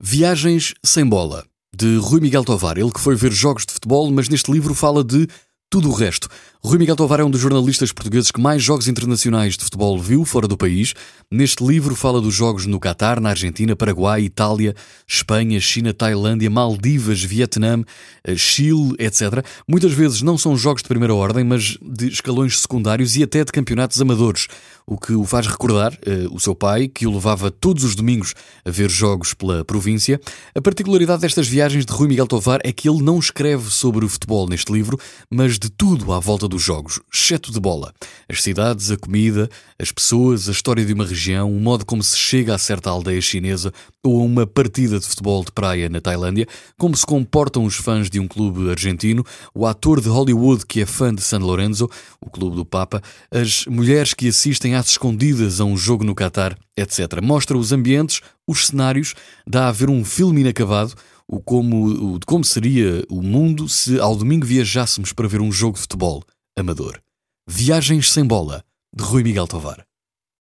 Viagens sem bola, de Rui Miguel Tovar. Ele que foi ver jogos de futebol, mas neste livro fala de tudo o resto. Rui Miguel Tovar é um dos jornalistas portugueses que mais jogos internacionais de futebol viu fora do país. Neste livro fala dos jogos no Catar, na Argentina, Paraguai, Itália, Espanha, China, Tailândia, Maldivas, Vietnã, eh, Chile, etc. Muitas vezes não são jogos de primeira ordem, mas de escalões secundários e até de campeonatos amadores, o que o faz recordar uh, o seu pai, que o levava todos os domingos a ver jogos pela província. A particularidade destas viagens de Rui Miguel Tovar é que ele não escreve sobre o futebol neste livro, mas de tudo à volta dos jogos, exceto de bola. As cidades, a comida, as pessoas, a história de uma região, o modo como se chega a certa aldeia chinesa ou a uma partida de futebol de praia na Tailândia, como se comportam os fãs de um clube argentino, o ator de Hollywood que é fã de San Lorenzo, o clube do Papa, as mulheres que assistem às escondidas a um jogo no Catar, etc. Mostra os ambientes, os cenários, dá a ver um filme inacabado, o como, o de como seria o mundo se ao domingo viajássemos para ver um jogo de futebol amador. Viagens sem bola, de Rui Miguel Tovar.